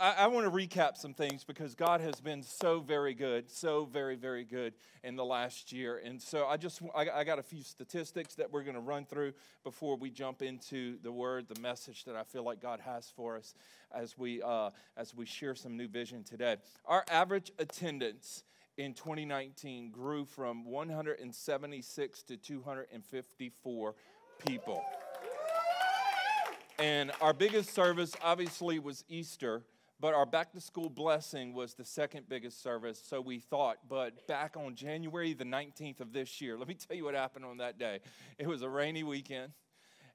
I, I want to recap some things because God has been so very good, so very, very good in the last year. And so I just, I, I got a few statistics that we're going to run through before we jump into the word, the message that I feel like God has for us as we, uh, as we share some new vision today. Our average attendance in 2019 grew from 176 to 254 people. And our biggest service obviously was Easter, but our back to school blessing was the second biggest service, so we thought. But back on January the 19th of this year, let me tell you what happened on that day. It was a rainy weekend.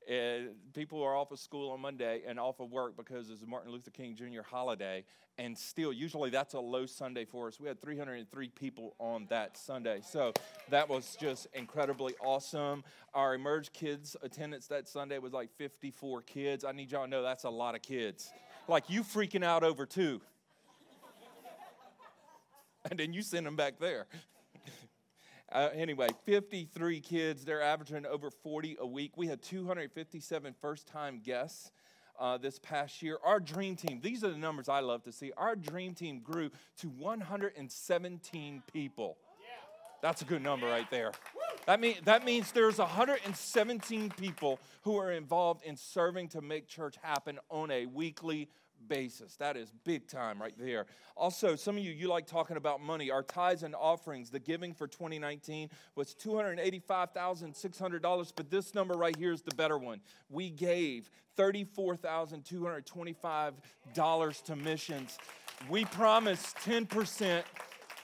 And people are off of school on Monday and off of work because it's a Martin Luther King Jr. holiday. And still, usually that's a low Sunday for us. We had 303 people on that Sunday. So that was just incredibly awesome. Our Emerge Kids attendance that Sunday was like 54 kids. I need y'all to know that's a lot of kids. Like you freaking out over two. and then you send them back there. Uh, anyway, 53 kids. They're averaging over 40 a week. We had 257 first time guests. Uh, this past year. Our dream team, these are the numbers I love to see. Our dream team grew to 117 people. That's a good number right there. That, mean, that means there's 117 people who are involved in serving to make church happen on a weekly basis. That is big time right there. Also, some of you, you like talking about money. Our tithes and offerings, the giving for 2019 was $285,600, but this number right here is the better one. We gave $34,225 to missions. We promised 10%,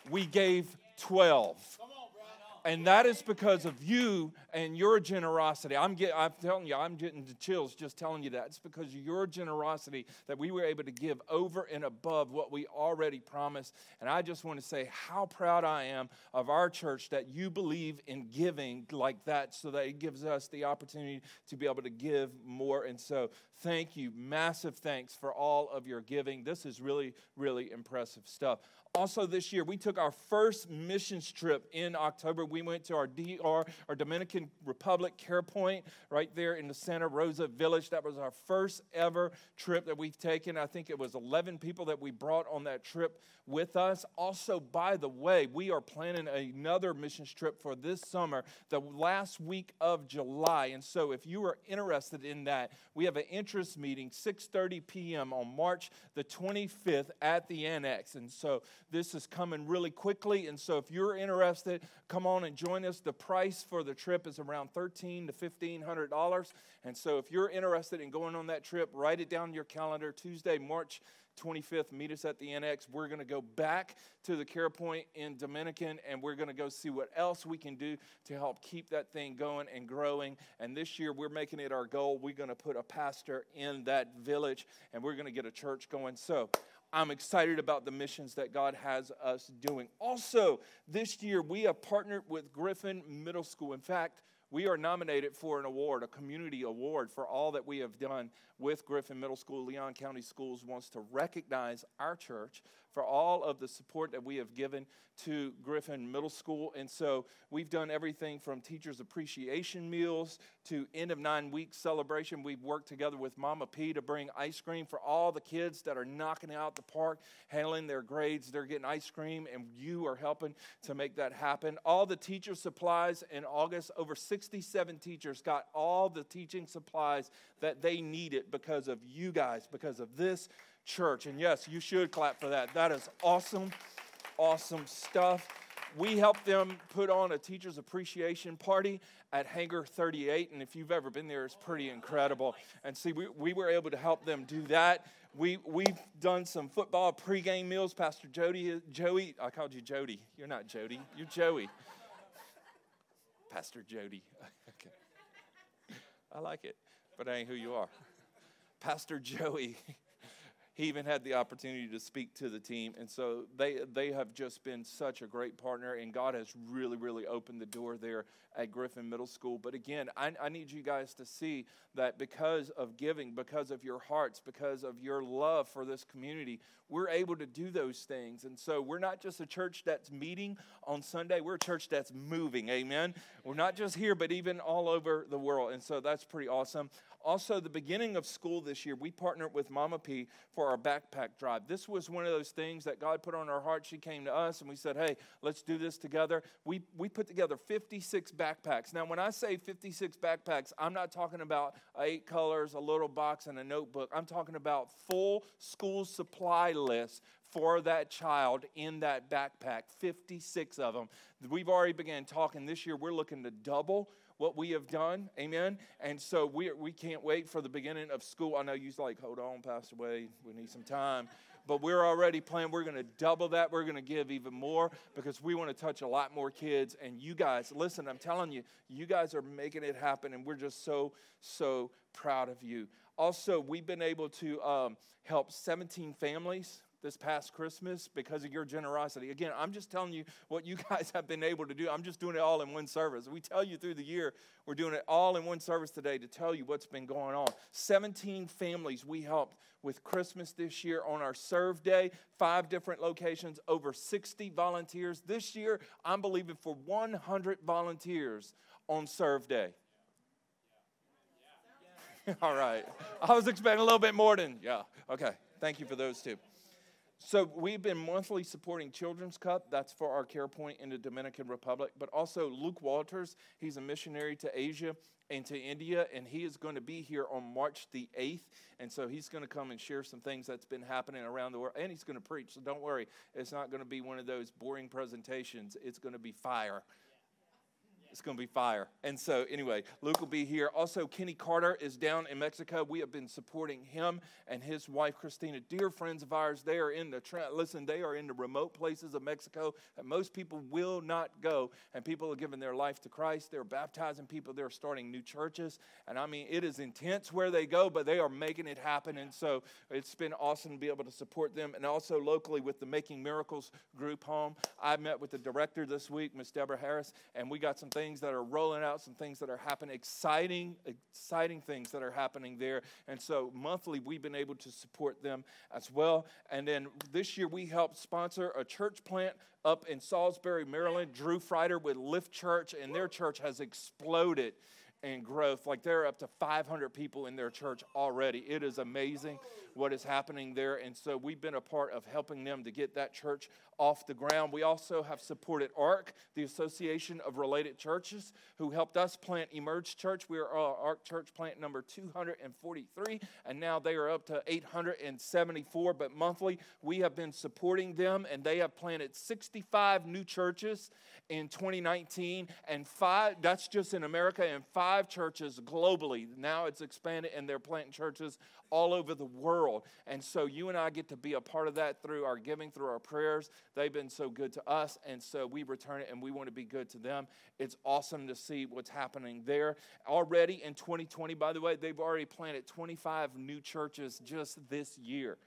we gave 12 and that is because of you and your generosity. I'm, get, I'm telling you, I'm getting the chills just telling you that. It's because of your generosity that we were able to give over and above what we already promised. And I just want to say how proud I am of our church that you believe in giving like that so that it gives us the opportunity to be able to give more. And so, thank you. Massive thanks for all of your giving. This is really, really impressive stuff. Also, this year, we took our first missions trip in October. We went to our DR, our Dominican Republic Care Point, right there in the Santa Rosa village. That was our first ever trip that we've taken. I think it was 11 people that we brought on that trip with us. Also, by the way, we are planning another missions trip for this summer, the last week of July. And so, if you are interested in that, we have an interest meeting 6:30 p.m. on March the 25th at the Annex. And so, this is coming really quickly. And so, if you're interested, come on and join us. The price for the trip is around 13 to $1,500. And so, if you're interested in going on that trip, write it down your calendar Tuesday, March 25th, meet us at the Annex. We're going to go back to the Care Point in Dominican and we're going to go see what else we can do to help keep that thing going and growing. And this year, we're making it our goal. We're going to put a pastor in that village and we're going to get a church going. So, I'm excited about the missions that God has us doing. Also, this year we have partnered with Griffin Middle School. In fact, we are nominated for an award, a community award, for all that we have done with Griffin Middle School. Leon County Schools wants to recognize our church for all of the support that we have given to Griffin Middle School. And so we've done everything from teachers' appreciation meals to end of nine week celebration. We've worked together with Mama P to bring ice cream for all the kids that are knocking out the park, handling their grades. They're getting ice cream, and you are helping to make that happen. All the teacher supplies in August, over 67 teachers got all the teaching supplies that they needed because of you guys, because of this church. And yes, you should clap for that. That is awesome, awesome stuff. We helped them put on a teacher's appreciation party at Hangar 38. And if you've ever been there, it's pretty incredible. And see, we, we were able to help them do that. We, we've done some football pregame meals. Pastor Jody, Joey, I called you Jody. You're not Jody, you're Joey. Pastor Jody. okay. I like it, but I ain't who you are. Pastor Joey he even had the opportunity to speak to the team. And so they, they have just been such a great partner, and God has really, really opened the door there at Griffin Middle School. But again, I, I need you guys to see that because of giving, because of your hearts, because of your love for this community, we're able to do those things. And so we're not just a church that's meeting on Sunday, we're a church that's moving. Amen. We're not just here, but even all over the world. And so that's pretty awesome. Also, the beginning of school this year, we partnered with Mama P for our backpack drive. This was one of those things that God put on our heart. She came to us and we said, hey, let's do this together. We, we put together 56 backpacks. Now, when I say 56 backpacks, I'm not talking about eight colors, a little box, and a notebook. I'm talking about full school supply list for that child in that backpack 56 of them we've already began talking this year we're looking to double what we have done. Amen. And so we, we can't wait for the beginning of school. I know you're like, hold on, Pastor Wade, we need some time. But we're already planning, we're going to double that. We're going to give even more because we want to touch a lot more kids. And you guys, listen, I'm telling you, you guys are making it happen. And we're just so, so proud of you. Also, we've been able to um, help 17 families this past Christmas because of your generosity. Again, I'm just telling you what you guys have been able to do. I'm just doing it all in one service. We tell you through the year, we're doing it all in one service today to tell you what's been going on. 17 families we helped with Christmas this year on our serve day, five different locations, over 60 volunteers. This year, I'm believing for 100 volunteers on serve day. All right. I was expecting a little bit more than, yeah. Okay. Thank you for those two. So we've been monthly supporting Children's Cup. That's for our care point in the Dominican Republic. But also Luke Walters, he's a missionary to Asia and to India, and he is going to be here on March the 8th. And so he's going to come and share some things that's been happening around the world. And he's going to preach. So don't worry, it's not going to be one of those boring presentations. It's going to be fire. It's going to be fire. And so, anyway, Luke will be here. Also, Kenny Carter is down in Mexico. We have been supporting him and his wife, Christina, dear friends of ours. They are in the, listen, they are in the remote places of Mexico that most people will not go. And people are giving their life to Christ. They're baptizing people. They're starting new churches. And I mean, it is intense where they go, but they are making it happen. And so, it's been awesome to be able to support them. And also, locally with the Making Miracles group home, I met with the director this week, Miss Deborah Harris, and we got some things that are rolling out, some things that are happening, exciting, exciting things that are happening there. And so monthly, we've been able to support them as well. And then this year, we helped sponsor a church plant up in Salisbury, Maryland. Drew Frieder with Lift Church, and their church has exploded in growth. Like they're up to 500 people in their church already. It is amazing what is happening there. And so we've been a part of helping them to get that church off the ground. We also have supported ARC, the Association of Related Churches, who helped us plant Emerge Church. We are uh, ARC Church plant number 243, and now they are up to 874. But monthly, we have been supporting them, and they have planted 65 new churches in 2019, and five, that's just in America, and five churches globally. Now it's expanded, and they're planting churches all over the world. And so you and I get to be a part of that through our giving, through our prayers. They've been so good to us, and so we return it and we want to be good to them. It's awesome to see what's happening there. Already in 2020, by the way, they've already planted 25 new churches just this year.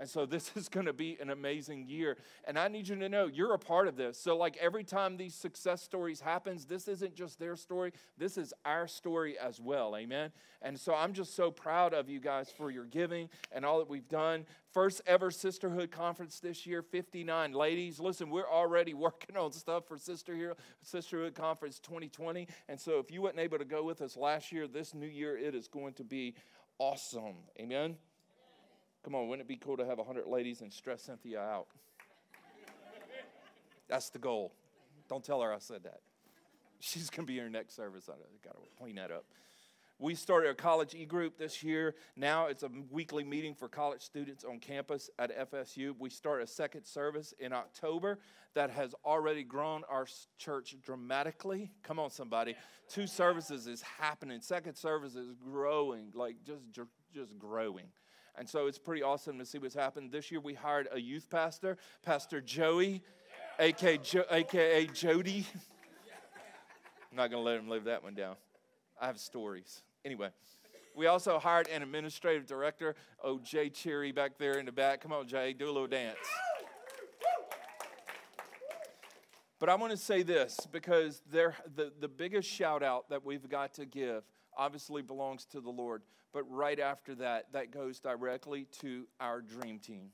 And so this is going to be an amazing year. And I need you to know you're a part of this. So like every time these success stories happens, this isn't just their story, this is our story as well. Amen. And so I'm just so proud of you guys for your giving and all that we've done. First ever sisterhood conference this year, 59 ladies. Listen, we're already working on stuff for Sister here, Sisterhood Conference 2020. And so if you weren't able to go with us last year, this new year it is going to be awesome. Amen. Come on, wouldn't it be cool to have 100 ladies and stress Cynthia out? That's the goal. Don't tell her I said that. She's going to be in her next service. I got to clean that up. We started a college e group this year. Now it's a weekly meeting for college students on campus at FSU. We start a second service in October that has already grown our church dramatically. Come on, somebody. Two services is happening. Second service is growing, like just, just growing. And so it's pretty awesome to see what's happened. This year we hired a youth pastor, Pastor Joey, aka, jo- AKA Jody. I'm not going to let him live that one down. I have stories. Anyway, we also hired an administrative director, oh, Jay Cherry back there in the back. Come on, Jay, do a little dance. But I want to say this because the, the biggest shout out that we've got to give obviously belongs to the Lord. But right after that, that goes directly to our dream team.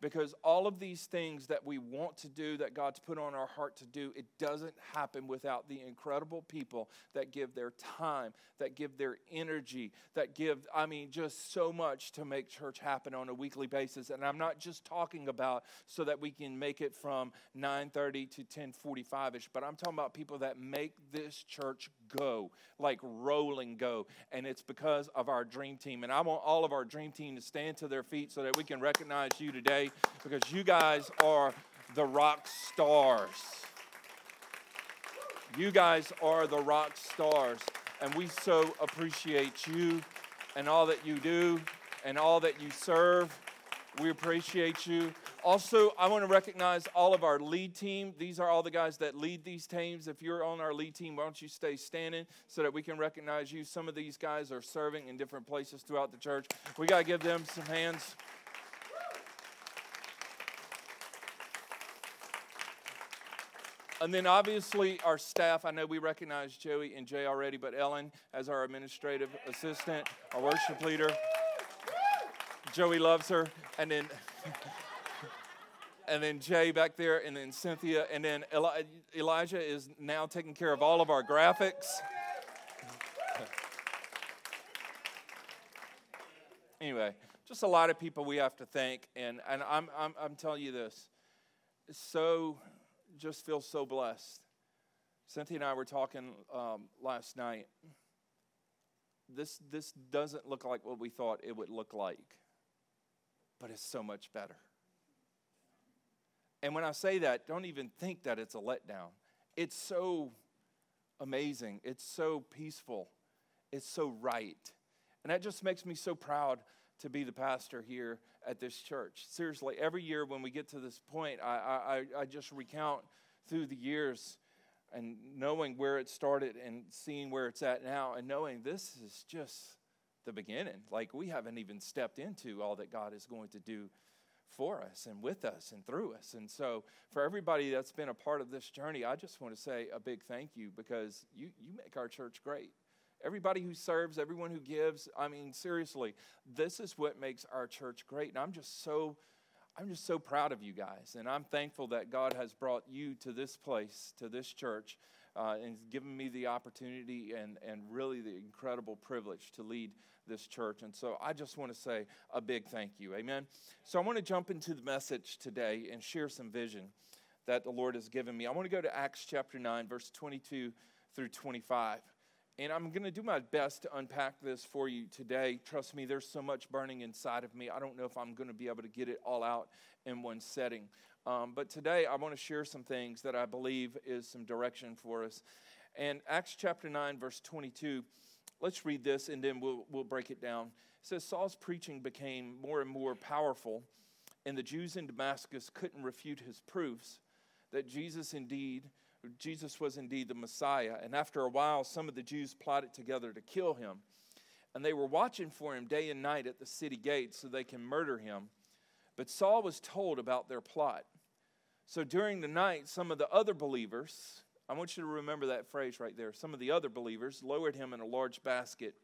because all of these things that we want to do, that God's put on our heart to do, it doesn't happen without the incredible people that give their time, that give their energy, that give, I mean, just so much to make church happen on a weekly basis. And I'm not just talking about so that we can make it from 9:30 to 10:45ish, but I'm talking about people that make this church go, like rolling go. And it's because of our dream team. And I want all of our dream team to stand to their feet so that we can recognize you today because you guys are the rock stars. You guys are the rock stars. And we so appreciate you and all that you do and all that you serve. We appreciate you. Also, I want to recognize all of our lead team. These are all the guys that lead these teams. If you're on our lead team, why don't you stay standing so that we can recognize you? Some of these guys are serving in different places throughout the church. We got to give them some hands. And then obviously our staff, I know we recognize Joey and Jay already, but Ellen as our administrative assistant, our worship leader. Joey loves her. And then and then Jay back there, and then Cynthia, and then Eli- Elijah is now taking care of all of our graphics. anyway, just a lot of people we have to thank, and, and I'm, I'm, I'm telling you this, so just feel so blessed. Cynthia and I were talking um, last night. This, this doesn't look like what we thought it would look like, but it's so much better. And when I say that, don't even think that it's a letdown. It's so amazing. It's so peaceful. It's so right. And that just makes me so proud to be the pastor here at this church. Seriously, every year when we get to this point, I, I, I just recount through the years and knowing where it started and seeing where it's at now and knowing this is just the beginning. Like we haven't even stepped into all that God is going to do for us and with us and through us. And so, for everybody that's been a part of this journey, I just want to say a big thank you because you, you make our church great. Everybody who serves, everyone who gives, I mean, seriously, this is what makes our church great. And I'm just so. I'm just so proud of you guys, and I'm thankful that God has brought you to this place, to this church, uh, and given me the opportunity and, and really the incredible privilege to lead this church. And so I just want to say a big thank you. Amen. So I want to jump into the message today and share some vision that the Lord has given me. I want to go to Acts chapter 9, verse 22 through 25. And I'm going to do my best to unpack this for you today. Trust me, there's so much burning inside of me. I don't know if I'm going to be able to get it all out in one setting. Um, but today I want to share some things that I believe is some direction for us. And Acts chapter 9, verse 22 Let's read this and then we'll, we'll break it down. It says Saul's preaching became more and more powerful, and the Jews in Damascus couldn't refute his proofs that Jesus indeed Jesus was indeed the Messiah. And after a while, some of the Jews plotted together to kill him. And they were watching for him day and night at the city gates so they can murder him. But Saul was told about their plot. So during the night, some of the other believers, I want you to remember that phrase right there. Some of the other believers lowered him in a large basket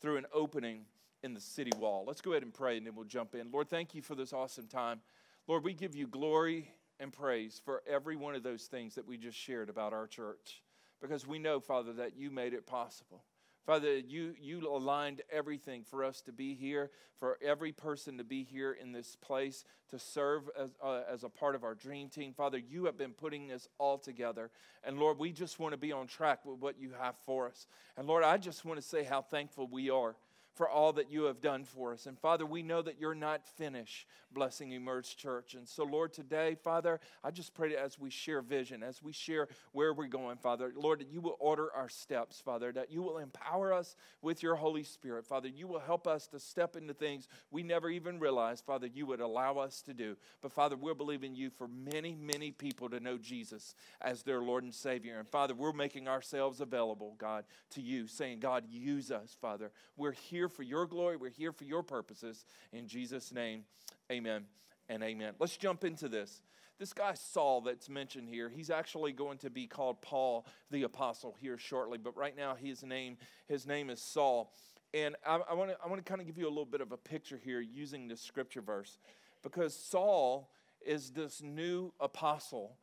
through an opening in the city wall. Let's go ahead and pray and then we'll jump in. Lord, thank you for this awesome time. Lord, we give you glory and praise for every one of those things that we just shared about our church because we know, Father, that you made it possible. Father, you, you aligned everything for us to be here, for every person to be here in this place, to serve as, uh, as a part of our dream team. Father, you have been putting this all together. And Lord, we just want to be on track with what you have for us. And Lord, I just want to say how thankful we are for all that you have done for us. And Father, we know that you're not finished blessing Emerge Church. And so, Lord, today, Father, I just pray that as we share vision, as we share where we're going, Father, Lord, that you will order our steps, Father, that you will empower us with your Holy Spirit, Father. You will help us to step into things we never even realized, Father, you would allow us to do. But, Father, we're believing you for many, many people to know Jesus as their Lord and Savior. And, Father, we're making ourselves available, God, to you, saying, God, use us, Father. We're here for your glory, we're here for your purposes. In Jesus' name, Amen and amen. Let's jump into this. This guy Saul that's mentioned here, he's actually going to be called Paul the apostle here shortly, but right now his name his name is Saul. And I, I want to kind of give you a little bit of a picture here using this scripture verse. Because Saul is this new apostle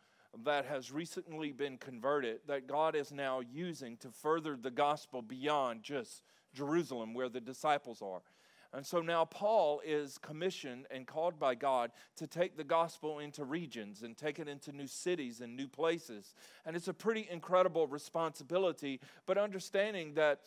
that has recently been converted that God is now using to further the gospel beyond just Jerusalem, where the disciples are. And so now Paul is commissioned and called by God to take the gospel into regions and take it into new cities and new places. And it's a pretty incredible responsibility, but understanding that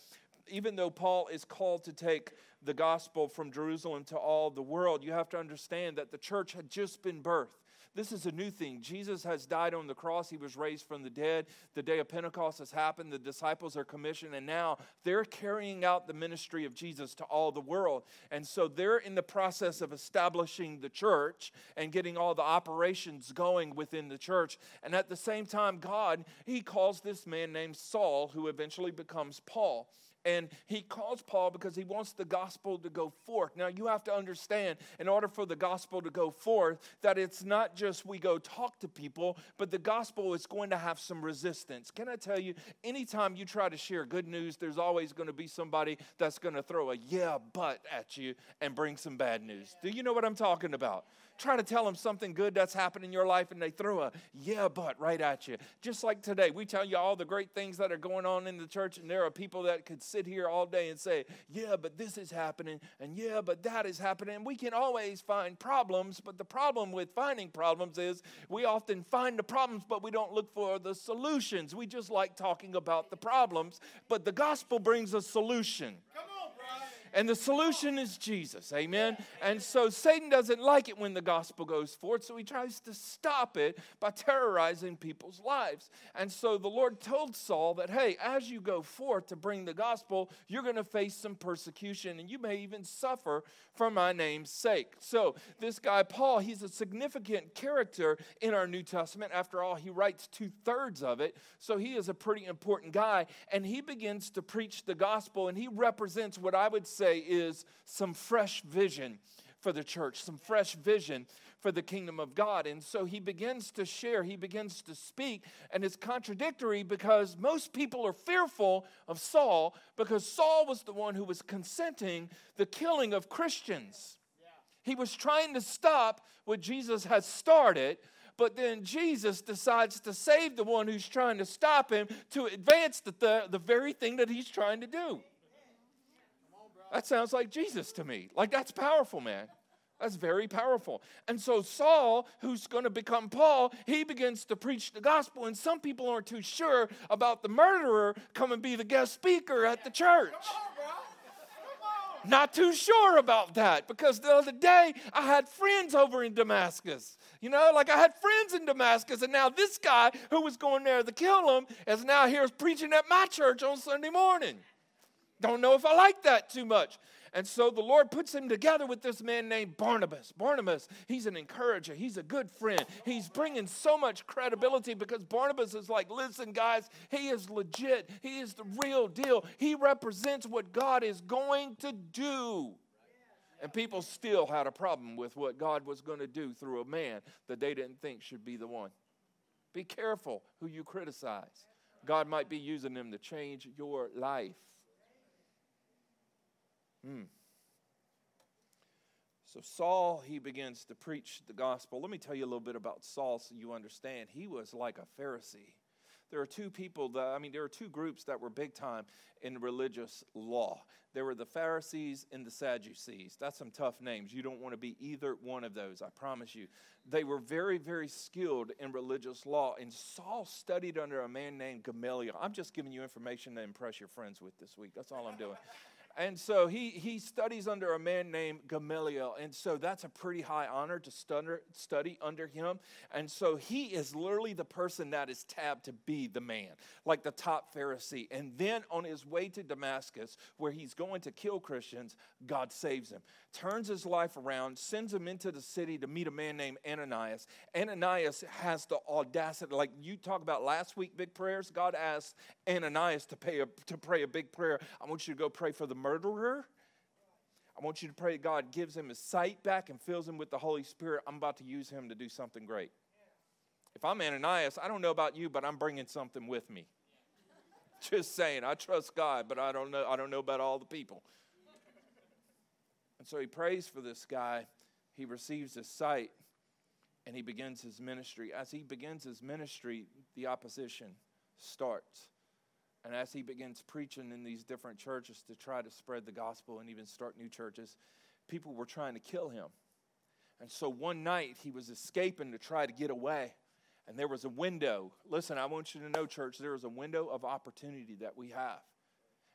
even though Paul is called to take the gospel from Jerusalem to all the world, you have to understand that the church had just been birthed. This is a new thing. Jesus has died on the cross. He was raised from the dead. The day of Pentecost has happened. The disciples are commissioned, and now they're carrying out the ministry of Jesus to all the world. And so they're in the process of establishing the church and getting all the operations going within the church. And at the same time, God, He calls this man named Saul, who eventually becomes Paul. And he calls Paul because he wants the gospel to go forth. Now, you have to understand, in order for the gospel to go forth, that it's not just we go talk to people, but the gospel is going to have some resistance. Can I tell you, anytime you try to share good news, there's always going to be somebody that's going to throw a yeah, but at you and bring some bad news. Do you know what I'm talking about? Try to tell them something good that's happened in your life and they throw a yeah but right at you. Just like today we tell you all the great things that are going on in the church and there are people that could sit here all day and say yeah but this is happening and yeah but that is happening. We can always find problems but the problem with finding problems is we often find the problems but we don't look for the solutions. We just like talking about the problems but the gospel brings a solution. Come. And the solution is Jesus. Amen. And so Satan doesn't like it when the gospel goes forth, so he tries to stop it by terrorizing people's lives. And so the Lord told Saul that, hey, as you go forth to bring the gospel, you're going to face some persecution and you may even suffer for my name's sake. So this guy, Paul, he's a significant character in our New Testament. After all, he writes two thirds of it. So he is a pretty important guy. And he begins to preach the gospel and he represents what I would say say is some fresh vision for the church, some fresh vision for the kingdom of God. And so he begins to share, he begins to speak, and it's contradictory because most people are fearful of Saul because Saul was the one who was consenting the killing of Christians. He was trying to stop what Jesus had started, but then Jesus decides to save the one who's trying to stop him to advance the, the, the very thing that he's trying to do. That sounds like Jesus to me. Like, that's powerful, man. That's very powerful. And so, Saul, who's going to become Paul, he begins to preach the gospel. And some people aren't too sure about the murderer come and be the guest speaker at the church. Not too sure about that because the other day I had friends over in Damascus. You know, like I had friends in Damascus, and now this guy who was going there to kill them is now here preaching at my church on Sunday morning. Don't know if I like that too much. And so the Lord puts him together with this man named Barnabas. Barnabas, he's an encourager, he's a good friend. He's bringing so much credibility because Barnabas is like, listen, guys, he is legit, he is the real deal. He represents what God is going to do. And people still had a problem with what God was going to do through a man that they didn't think should be the one. Be careful who you criticize. God might be using them to change your life. Hmm. So Saul, he begins to preach the gospel. Let me tell you a little bit about Saul so you understand. He was like a Pharisee. There are two people that, I mean, there are two groups that were big time in religious law. There were the Pharisees and the Sadducees. That's some tough names. You don't want to be either one of those, I promise you. They were very, very skilled in religious law. And Saul studied under a man named Gamaliel. I'm just giving you information to impress your friends with this week. That's all I'm doing. And so he, he studies under a man named Gamaliel. And so that's a pretty high honor to study under him. And so he is literally the person that is tabbed to be the man, like the top Pharisee. And then on his way to Damascus, where he's going to kill Christians, God saves him, turns his life around, sends him into the city to meet a man named Ananias. Ananias has the audacity, like you talked about last week, big prayers. God asked Ananias to, pay a, to pray a big prayer. I want you to go pray for the murderer. I want you to pray God gives him his sight back and fills him with the Holy Spirit. I'm about to use him to do something great. If I'm Ananias, I don't know about you, but I'm bringing something with me. Just saying, I trust God, but I don't know, I don't know about all the people. And so he prays for this guy he receives his sight and he begins his ministry. As he begins his ministry, the opposition starts. And as he begins preaching in these different churches to try to spread the gospel and even start new churches, people were trying to kill him. And so one night he was escaping to try to get away. And there was a window. Listen, I want you to know, church, there is a window of opportunity that we have.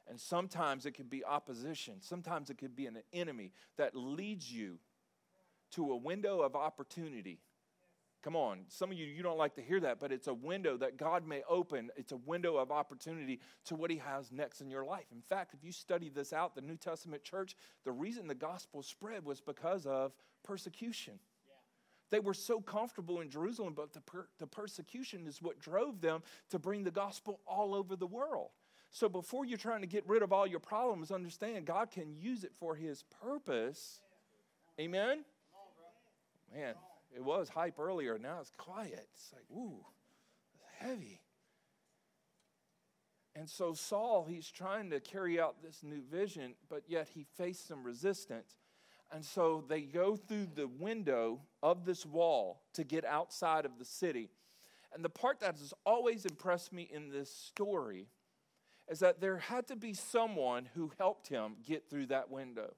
And sometimes it can be opposition, sometimes it could be an enemy that leads you to a window of opportunity Come on, some of you, you don't like to hear that, but it's a window that God may open. It's a window of opportunity to what He has next in your life. In fact, if you study this out, the New Testament church, the reason the gospel spread was because of persecution. They were so comfortable in Jerusalem, but the, per- the persecution is what drove them to bring the gospel all over the world. So before you're trying to get rid of all your problems, understand God can use it for His purpose. Amen? Man. It was hype earlier, now it's quiet. It's like, ooh, it's heavy. And so Saul, he's trying to carry out this new vision, but yet he faced some resistance. And so they go through the window of this wall to get outside of the city. And the part that has always impressed me in this story is that there had to be someone who helped him get through that window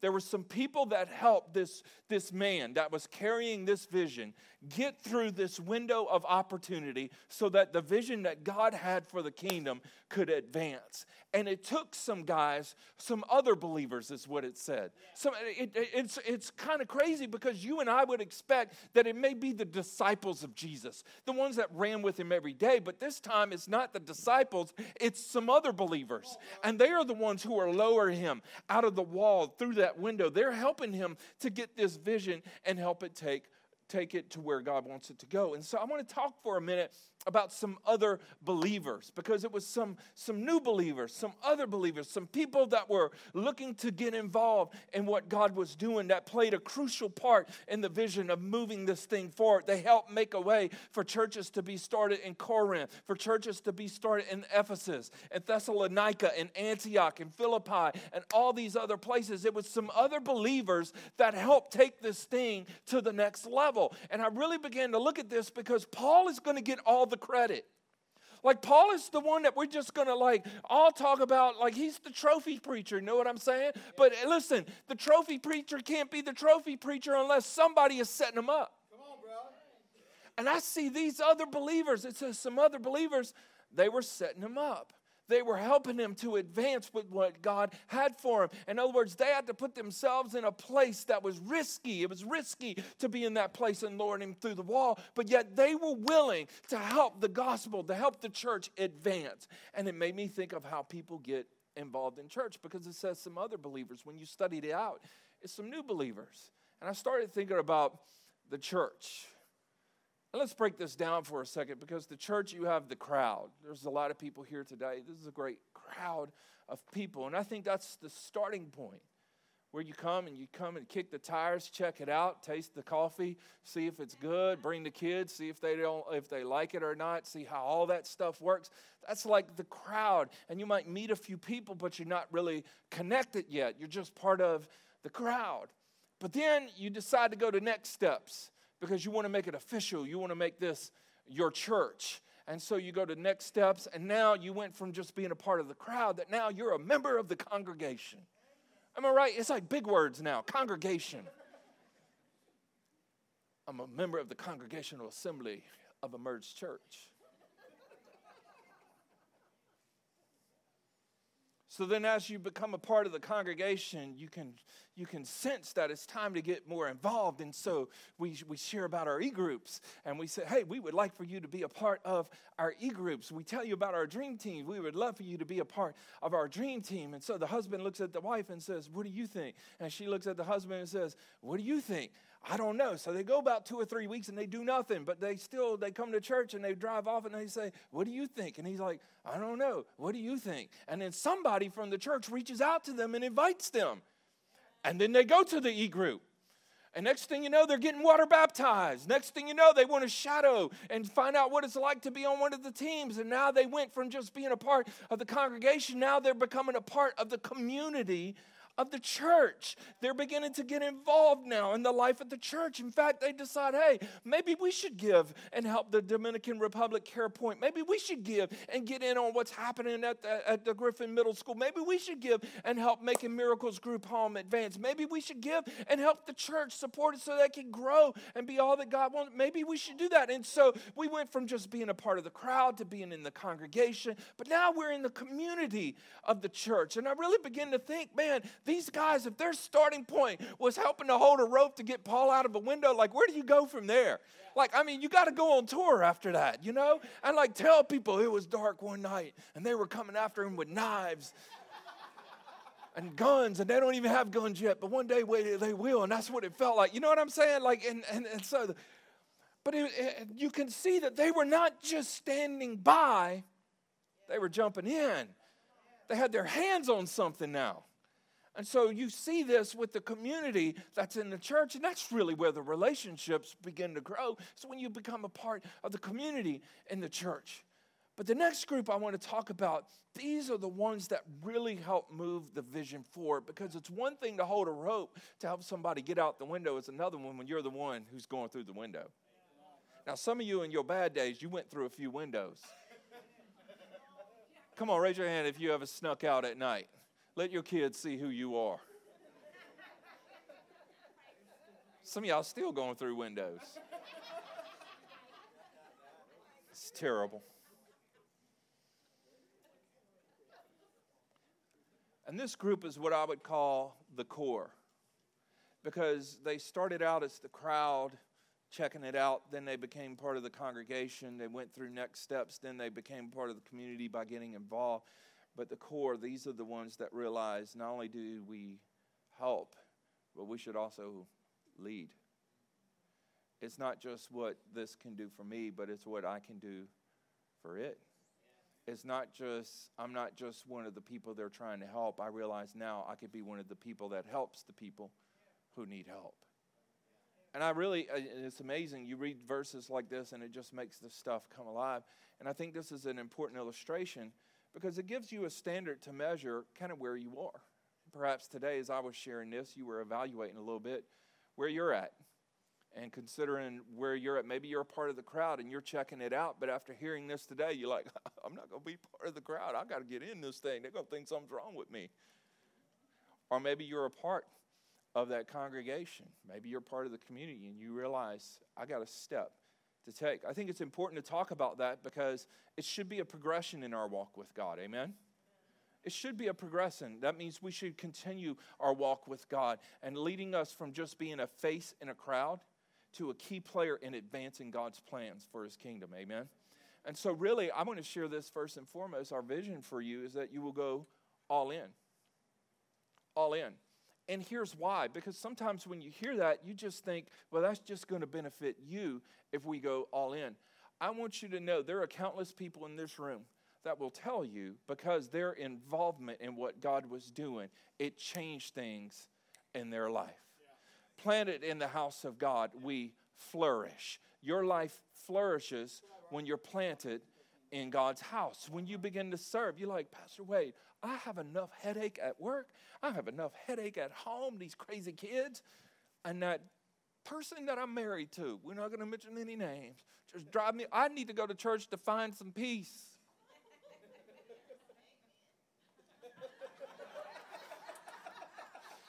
there were some people that helped this, this man that was carrying this vision get through this window of opportunity so that the vision that God had for the kingdom could advance. And it took some guys, some other believers, is what it said. So it, it, it's it's kind of crazy because you and I would expect that it may be the disciples of Jesus, the ones that ran with him every day, but this time it's not the disciples, it's some other believers. And they are the ones who are lowering him out of the wall through that window. They're helping him to get this vision and help it take take it to where God wants it to go. And so I want to talk for a minute about some other believers because it was some, some new believers, some other believers, some people that were looking to get involved in what God was doing that played a crucial part in the vision of moving this thing forward. They helped make a way for churches to be started in Corinth, for churches to be started in Ephesus, and Thessalonica, and Antioch, and Philippi, and all these other places. It was some other believers that helped take this thing to the next level. And I really began to look at this because Paul is going to get all the credit. Like Paul is the one that we're just gonna like all talk about, like he's the trophy preacher, you know what I'm saying? But listen, the trophy preacher can't be the trophy preacher unless somebody is setting him up. Come on, bro. And I see these other believers, it says some other believers, they were setting him up. They were helping him to advance with what God had for him. In other words, they had to put themselves in a place that was risky. It was risky to be in that place and lure him through the wall, but yet they were willing to help the gospel, to help the church advance. And it made me think of how people get involved in church because it says some other believers. When you studied it out, it's some new believers. And I started thinking about the church let's break this down for a second because the church, you have the crowd. There's a lot of people here today. This is a great crowd of people. And I think that's the starting point where you come and you come and kick the tires, check it out, taste the coffee, see if it's good, bring the kids, see if they don't if they like it or not, see how all that stuff works. That's like the crowd. And you might meet a few people but you're not really connected yet. You're just part of the crowd. But then you decide to go to next steps because you want to make it official. You want to make this your church. And so you go to next steps, and now you went from just being a part of the crowd that now you're a member of the congregation. Am I right? It's like big words now congregation. I'm a member of the Congregational Assembly of Emerge Church. So then, as you become a part of the congregation, you can, you can sense that it's time to get more involved. And so we, we share about our e groups and we say, hey, we would like for you to be a part of our e groups. We tell you about our dream team. We would love for you to be a part of our dream team. And so the husband looks at the wife and says, What do you think? And she looks at the husband and says, What do you think? I don't know. So they go about two or three weeks and they do nothing, but they still they come to church and they drive off and they say, "What do you think?" And he's like, "I don't know. What do you think?" And then somebody from the church reaches out to them and invites them. And then they go to the e group. And next thing you know, they're getting water baptized. Next thing you know, they want to shadow and find out what it's like to be on one of the teams. And now they went from just being a part of the congregation, now they're becoming a part of the community of the church. They're beginning to get involved now in the life of the church. In fact, they decide, hey, maybe we should give and help the Dominican Republic Care Point. Maybe we should give and get in on what's happening at the, at the Griffin Middle School. Maybe we should give and help Making Miracles Group Home advance. Maybe we should give and help the church support it so they can grow and be all that God wants. Maybe we should do that. And so we went from just being a part of the crowd to being in the congregation, but now we're in the community of the church. And I really begin to think, man, these guys, if their starting point was helping to hold a rope to get Paul out of a window, like where do you go from there? Like, I mean, you got to go on tour after that, you know? And like tell people it was dark one night and they were coming after him with knives and guns, and they don't even have guns yet, but one day they will, and that's what it felt like. You know what I'm saying? Like, and, and, and so, but it, it, you can see that they were not just standing by, they were jumping in. They had their hands on something now. And so you see this with the community that's in the church, and that's really where the relationships begin to grow. So when you become a part of the community in the church. But the next group I want to talk about, these are the ones that really help move the vision forward because it's one thing to hold a rope to help somebody get out the window, it's another one when you're the one who's going through the window. Now, some of you in your bad days, you went through a few windows. Come on, raise your hand if you ever snuck out at night. Let your kids see who you are. Some of y'all still going through windows. It's terrible. And this group is what I would call the core because they started out as the crowd checking it out. Then they became part of the congregation. They went through next steps. Then they became part of the community by getting involved. But the core, these are the ones that realize not only do we help, but we should also lead. It's not just what this can do for me, but it's what I can do for it. It's not just, I'm not just one of the people they're trying to help. I realize now I could be one of the people that helps the people who need help. And I really, uh, it's amazing. You read verses like this and it just makes the stuff come alive. And I think this is an important illustration because it gives you a standard to measure kind of where you are. Perhaps today, as I was sharing this, you were evaluating a little bit where you're at and considering where you're at. Maybe you're a part of the crowd and you're checking it out, but after hearing this today, you're like, I'm not going to be part of the crowd. I got to get in this thing. They're going to think something's wrong with me. Or maybe you're a part of that congregation. Maybe you're part of the community and you realize, I got to step to take. I think it's important to talk about that because it should be a progression in our walk with God. Amen? It should be a progression. That means we should continue our walk with God and leading us from just being a face in a crowd to a key player in advancing God's plans for his kingdom. Amen? And so, really, I want to share this first and foremost. Our vision for you is that you will go all in. All in. And here's why because sometimes when you hear that, you just think, well, that's just going to benefit you if we go all in. I want you to know there are countless people in this room that will tell you because their involvement in what God was doing, it changed things in their life. Planted in the house of God, we flourish. Your life flourishes when you're planted in God's house. When you begin to serve, you're like, Pastor Wade, I have enough headache at work. I have enough headache at home, these crazy kids. And that person that I'm married to, we're not going to mention any names, just drive me. I need to go to church to find some peace.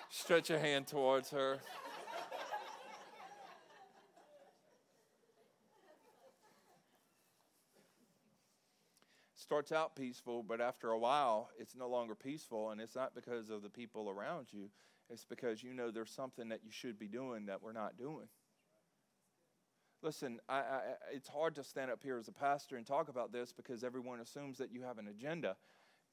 Stretch your hand towards her. Starts out peaceful, but after a while, it's no longer peaceful. And it's not because of the people around you, it's because you know there's something that you should be doing that we're not doing. Listen, I, I, it's hard to stand up here as a pastor and talk about this because everyone assumes that you have an agenda.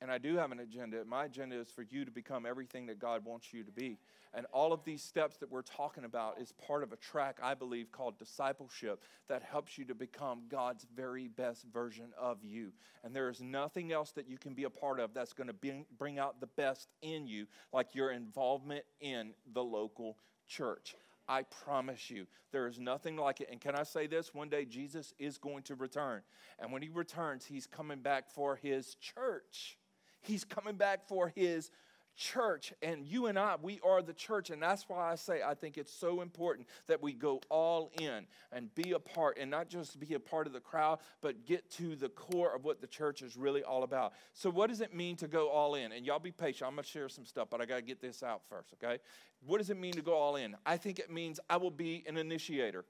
And I do have an agenda. My agenda is for you to become everything that God wants you to be. And all of these steps that we're talking about is part of a track, I believe, called discipleship that helps you to become God's very best version of you. And there is nothing else that you can be a part of that's going to bring out the best in you like your involvement in the local church. I promise you, there is nothing like it. And can I say this? One day Jesus is going to return. And when he returns, he's coming back for his church. He's coming back for his church, and you and I, we are the church. And that's why I say I think it's so important that we go all in and be a part, and not just be a part of the crowd, but get to the core of what the church is really all about. So, what does it mean to go all in? And y'all be patient. I'm going to share some stuff, but I got to get this out first, okay? What does it mean to go all in? I think it means I will be an initiator.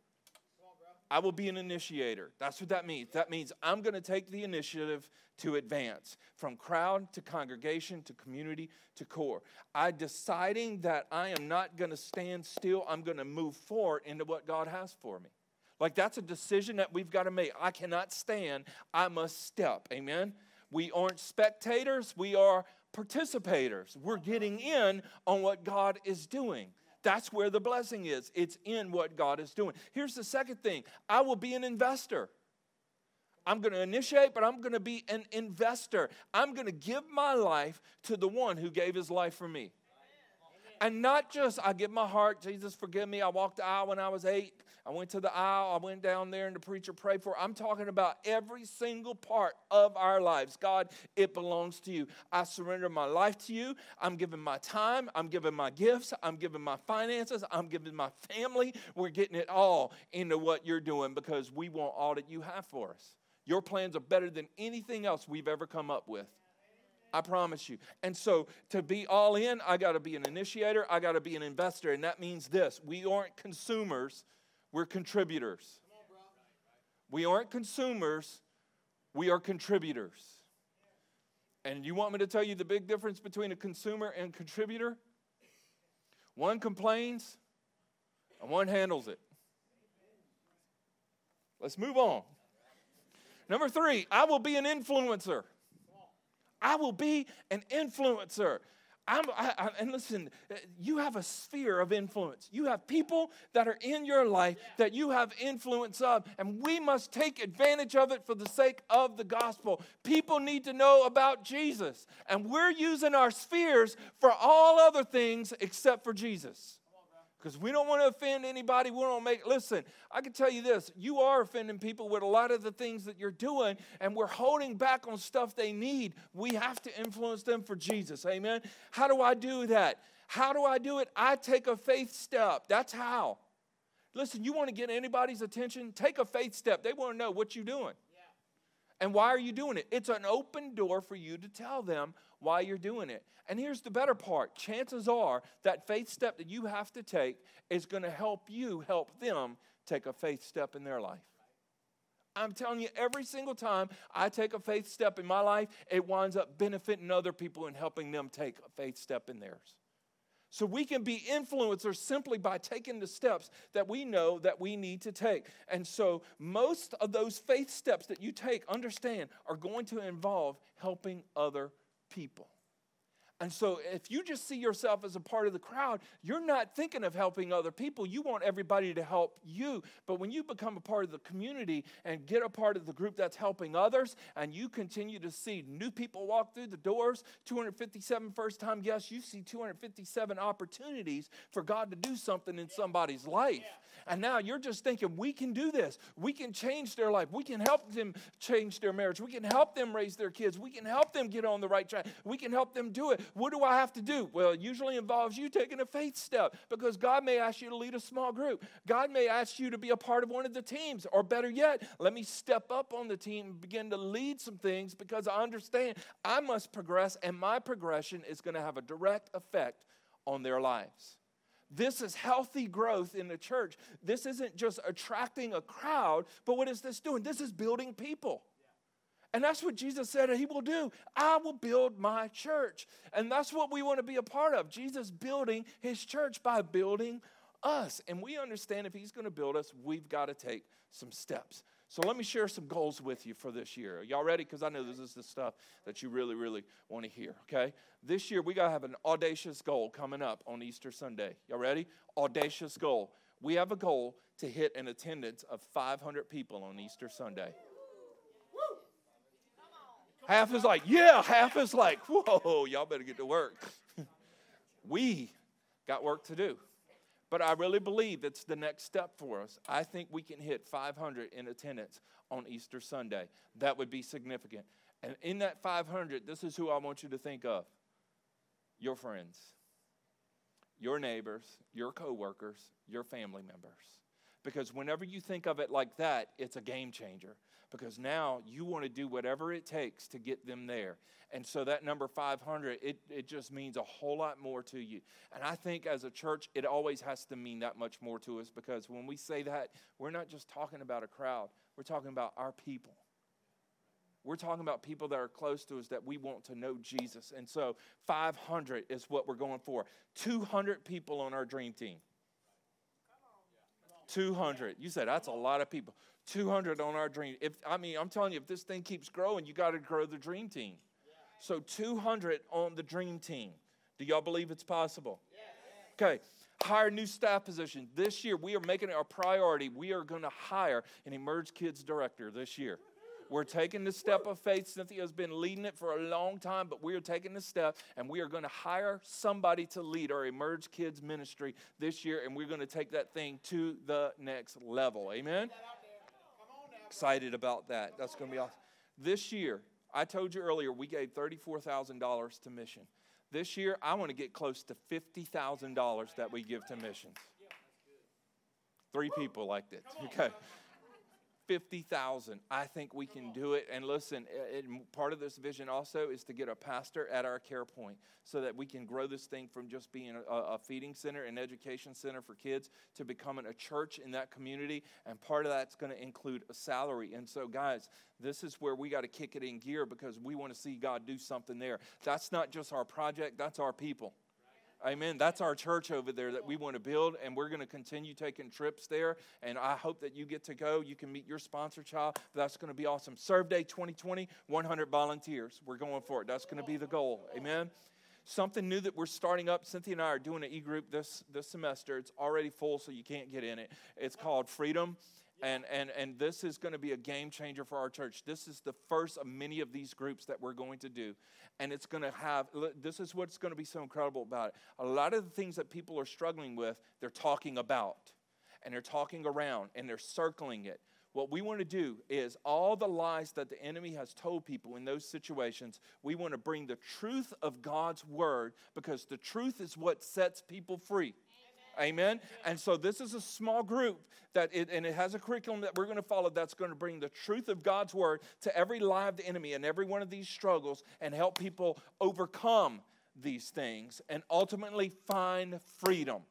I will be an initiator. That's what that means. That means I'm going to take the initiative to advance from crowd to congregation to community to core. I deciding that I am not going to stand still, I'm going to move forward into what God has for me. Like that's a decision that we've got to make. I cannot stand, I must step. Amen. We aren't spectators, we are participators. We're getting in on what God is doing. That's where the blessing is. It's in what God is doing. Here's the second thing I will be an investor. I'm going to initiate, but I'm going to be an investor. I'm going to give my life to the one who gave his life for me. And not just I give my heart, Jesus, forgive me. I walked the aisle when I was eight. I went to the aisle. I went down there and the preacher prayed for. I'm talking about every single part of our lives. God, it belongs to you. I surrender my life to you. I'm giving my time. I'm giving my gifts. I'm giving my finances. I'm giving my family. We're getting it all into what you're doing because we want all that you have for us. Your plans are better than anything else we've ever come up with. I promise you. And so to be all in, I got to be an initiator, I got to be an investor. And that means this we aren't consumers, we're contributors. We aren't consumers, we are contributors. And you want me to tell you the big difference between a consumer and contributor? One complains and one handles it. Let's move on. Number three, I will be an influencer. I will be an influencer. I'm, I, I, and listen, uh, you have a sphere of influence. You have people that are in your life that you have influence of, and we must take advantage of it for the sake of the gospel. People need to know about Jesus, and we're using our spheres for all other things except for Jesus because we don't want to offend anybody. We don't make, listen, I can tell you this you are offending people with a lot of the things that you're doing, and we're holding back on stuff they need. We have to influence them for Jesus. Amen. How do I do that? How do I do it? I take a faith step. That's how. Listen, you want to get anybody's attention? Take a faith step. They want to know what you're doing. And why are you doing it? It's an open door for you to tell them why you're doing it. And here's the better part chances are that faith step that you have to take is going to help you help them take a faith step in their life. I'm telling you, every single time I take a faith step in my life, it winds up benefiting other people and helping them take a faith step in theirs. So we can be influencers simply by taking the steps that we know that we need to take. And so most of those faith steps that you take, understand, are going to involve helping other people. And so, if you just see yourself as a part of the crowd, you're not thinking of helping other people. You want everybody to help you. But when you become a part of the community and get a part of the group that's helping others, and you continue to see new people walk through the doors 257 first time guests, you see 257 opportunities for God to do something in somebody's life. And now you're just thinking, we can do this. We can change their life. We can help them change their marriage. We can help them raise their kids. We can help them get on the right track. We can help them do it. What do I have to do? Well, it usually involves you taking a faith step because God may ask you to lead a small group. God may ask you to be a part of one of the teams. Or better yet, let me step up on the team and begin to lead some things because I understand I must progress and my progression is going to have a direct effect on their lives. This is healthy growth in the church. This isn't just attracting a crowd, but what is this doing? This is building people. And that's what Jesus said he will do. I will build my church. And that's what we want to be a part of. Jesus building his church by building us. And we understand if he's going to build us, we've got to take some steps. So let me share some goals with you for this year. Are y'all ready? Because I know this is the stuff that you really, really want to hear, okay? This year, we got to have an audacious goal coming up on Easter Sunday. Y'all ready? Audacious goal. We have a goal to hit an attendance of 500 people on Easter Sunday. Half is like, yeah, half is like, whoa, y'all better get to work. we got work to do. But I really believe it's the next step for us. I think we can hit 500 in attendance on Easter Sunday. That would be significant. And in that 500, this is who I want you to think of your friends, your neighbors, your coworkers, your family members. Because whenever you think of it like that, it's a game changer. Because now you want to do whatever it takes to get them there. And so that number 500, it, it just means a whole lot more to you. And I think as a church, it always has to mean that much more to us because when we say that, we're not just talking about a crowd, we're talking about our people. We're talking about people that are close to us that we want to know Jesus. And so 500 is what we're going for. 200 people on our dream team. 200. You said that's a lot of people. 200 on our dream. If I mean, I'm telling you, if this thing keeps growing, you got to grow the dream team. So 200 on the dream team. Do y'all believe it's possible? Okay. Hire new staff position. This year, we are making it our priority. We are going to hire an Emerge Kids director this year. We're taking the step of faith. Cynthia has been leading it for a long time, but we are taking the step and we are going to hire somebody to lead our Emerge Kids ministry this year, and we're going to take that thing to the next level. Amen? Excited about that. That's going to be awesome. This year, I told you earlier, we gave $34,000 to mission. This year, I want to get close to $50,000 that we give to missions. Three people liked it. Okay. 50,000. I think we can do it. And listen, it, part of this vision also is to get a pastor at our care point so that we can grow this thing from just being a, a feeding center, and education center for kids, to becoming a church in that community. And part of that's going to include a salary. And so, guys, this is where we got to kick it in gear because we want to see God do something there. That's not just our project, that's our people. Amen. That's our church over there that we want to build, and we're going to continue taking trips there. And I hope that you get to go. You can meet your sponsor child. That's going to be awesome. Serve Day 2020, 100 volunteers. We're going for it. That's going to be the goal. Amen. Something new that we're starting up. Cynthia and I are doing an e group this, this semester. It's already full, so you can't get in it. It's called Freedom. And, and, and this is going to be a game changer for our church. This is the first of many of these groups that we're going to do. And it's going to have, this is what's going to be so incredible about it. A lot of the things that people are struggling with, they're talking about, and they're talking around, and they're circling it. What we want to do is all the lies that the enemy has told people in those situations, we want to bring the truth of God's word because the truth is what sets people free. Amen. And so this is a small group that it, and it has a curriculum that we're going to follow that's going to bring the truth of God's word to every lie of the enemy and every one of these struggles and help people overcome these things and ultimately find freedom.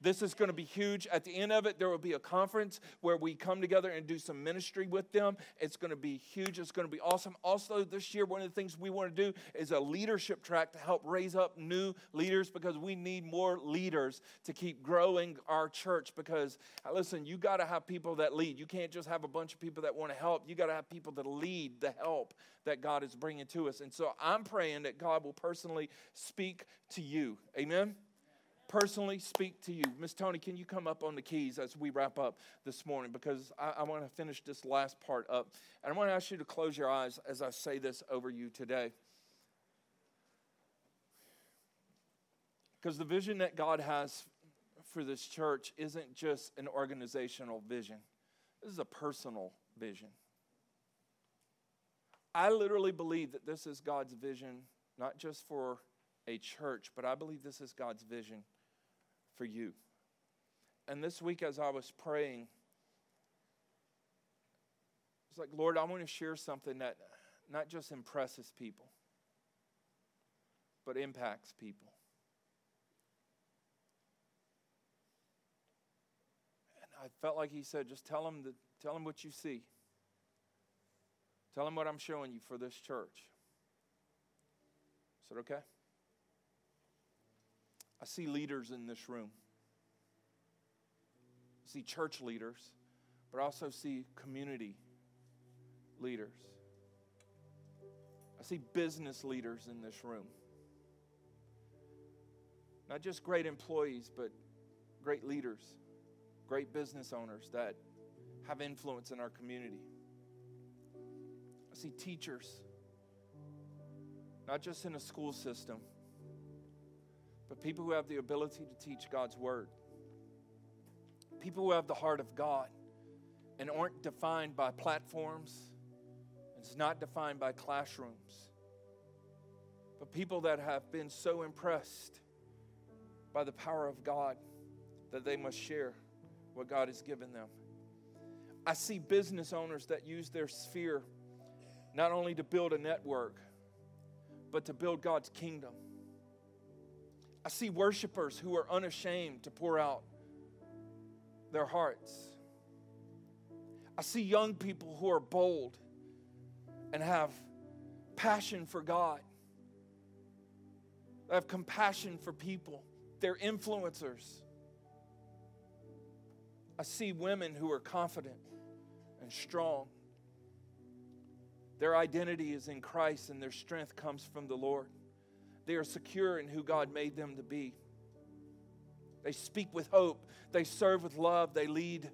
This is going to be huge. At the end of it, there will be a conference where we come together and do some ministry with them. It's going to be huge. It's going to be awesome. Also, this year, one of the things we want to do is a leadership track to help raise up new leaders because we need more leaders to keep growing our church. Because, uh, listen, you got to have people that lead. You can't just have a bunch of people that want to help. You got to have people that lead the help that God is bringing to us. And so I'm praying that God will personally speak to you. Amen personally speak to you. Miss Tony, can you come up on the keys as we wrap up this morning? Because I, I want to finish this last part up. And I want to ask you to close your eyes as I say this over you today. Because the vision that God has for this church isn't just an organizational vision, this is a personal vision. I literally believe that this is God's vision, not just for a church, but I believe this is God's vision for you. And this week, as I was praying, it's like, Lord, I want to share something that not just impresses people, but impacts people. And I felt like he said, just tell them, the, tell them what you see. Tell them what I'm showing you for this church. I said, okay. I see leaders in this room. I see church leaders, but I also see community leaders. I see business leaders in this room. Not just great employees, but great leaders, great business owners that have influence in our community. I see teachers, not just in a school system but people who have the ability to teach God's word. People who have the heart of God and aren't defined by platforms, and it's not defined by classrooms, but people that have been so impressed by the power of God that they must share what God has given them. I see business owners that use their sphere not only to build a network, but to build God's kingdom. I see worshipers who are unashamed to pour out their hearts. I see young people who are bold and have passion for God. They have compassion for people. They're influencers. I see women who are confident and strong. Their identity is in Christ and their strength comes from the Lord. They are secure in who God made them to be. They speak with hope, they serve with love, they lead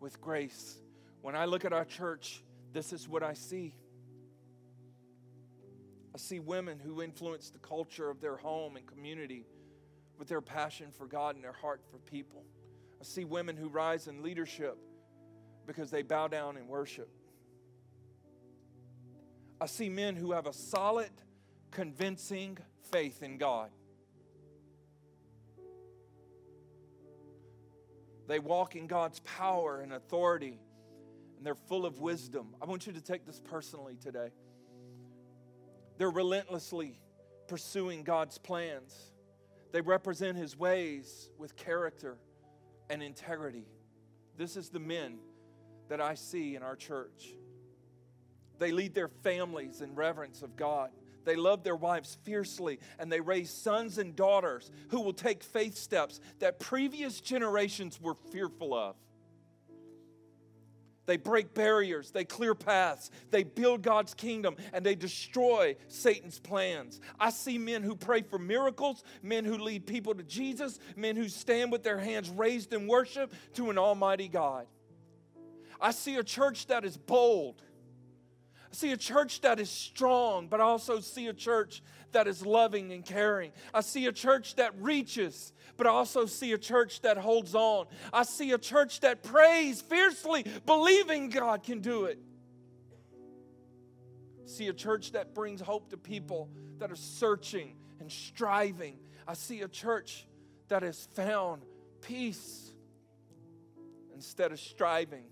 with grace. When I look at our church, this is what I see. I see women who influence the culture of their home and community with their passion for God and their heart for people. I see women who rise in leadership because they bow down and worship. I see men who have a solid, convincing faith in God. They walk in God's power and authority, and they're full of wisdom. I want you to take this personally today. They're relentlessly pursuing God's plans. They represent His ways with character and integrity. This is the men that I see in our church. They lead their families in reverence of God. They love their wives fiercely, and they raise sons and daughters who will take faith steps that previous generations were fearful of. They break barriers, they clear paths, they build God's kingdom, and they destroy Satan's plans. I see men who pray for miracles, men who lead people to Jesus, men who stand with their hands raised in worship to an almighty God. I see a church that is bold. I see a church that is strong, but I also see a church that is loving and caring. I see a church that reaches, but I also see a church that holds on. I see a church that prays fiercely, believing God can do it. I see a church that brings hope to people that are searching and striving. I see a church that has found peace instead of striving.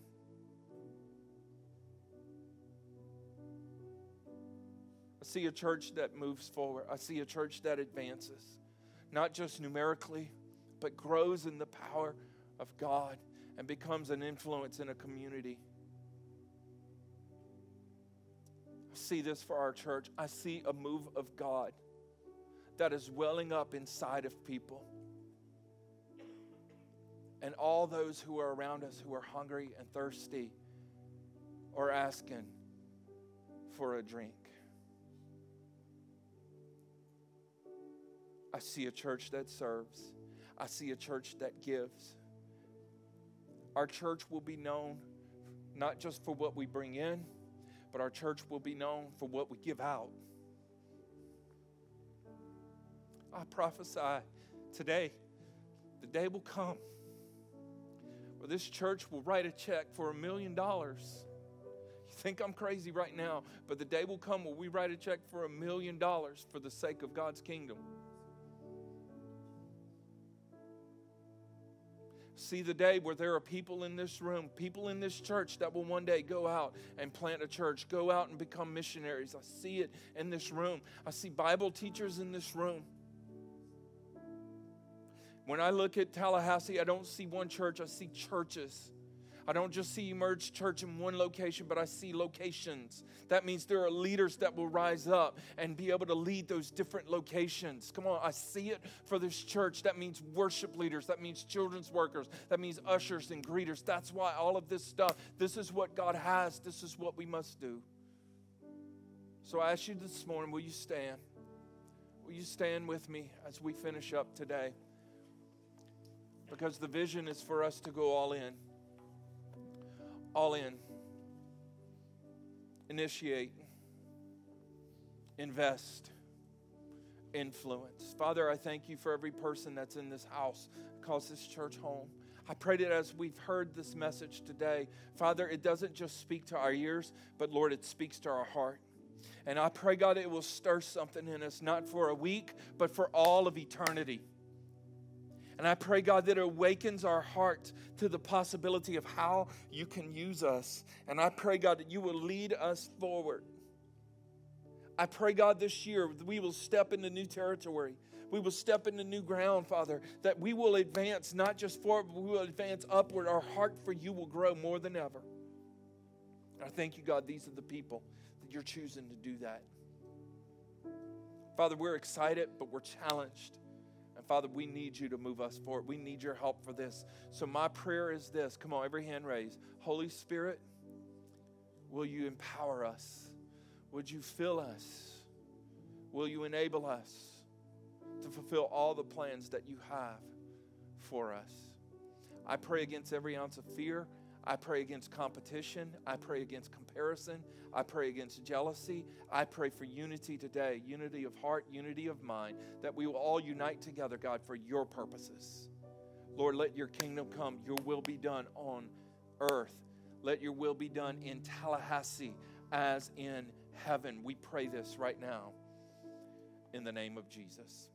See a church that moves forward. I see a church that advances, not just numerically, but grows in the power of God and becomes an influence in a community. I see this for our church. I see a move of God that is welling up inside of people. And all those who are around us who are hungry and thirsty are asking for a drink. I see a church that serves. I see a church that gives. Our church will be known not just for what we bring in, but our church will be known for what we give out. I prophesy today, the day will come where this church will write a check for a million dollars. You think I'm crazy right now, but the day will come where we write a check for a million dollars for the sake of God's kingdom. See the day where there are people in this room, people in this church that will one day go out and plant a church, go out and become missionaries. I see it in this room. I see Bible teachers in this room. When I look at Tallahassee, I don't see one church, I see churches. I don't just see Emerge Church in one location, but I see locations. That means there are leaders that will rise up and be able to lead those different locations. Come on, I see it for this church. That means worship leaders, that means children's workers, that means ushers and greeters. That's why all of this stuff, this is what God has, this is what we must do. So I ask you this morning, will you stand? Will you stand with me as we finish up today? Because the vision is for us to go all in all in. Initiate, invest, influence. Father, I thank you for every person that's in this house, calls this church home. I pray that as we've heard this message today, Father, it doesn't just speak to our ears, but Lord, it speaks to our heart. And I pray, God, it will stir something in us, not for a week, but for all of eternity. And I pray, God, that it awakens our heart to the possibility of how you can use us. And I pray, God, that you will lead us forward. I pray, God, this year we will step into new territory. We will step into new ground, Father, that we will advance not just forward, but we will advance upward. Our heart for you will grow more than ever. I thank you, God, these are the people that you're choosing to do that. Father, we're excited, but we're challenged. Father, we need you to move us forward. We need your help for this. So, my prayer is this come on, every hand raised. Holy Spirit, will you empower us? Would you fill us? Will you enable us to fulfill all the plans that you have for us? I pray against every ounce of fear. I pray against competition. I pray against comparison. I pray against jealousy. I pray for unity today unity of heart, unity of mind, that we will all unite together, God, for your purposes. Lord, let your kingdom come. Your will be done on earth. Let your will be done in Tallahassee as in heaven. We pray this right now in the name of Jesus.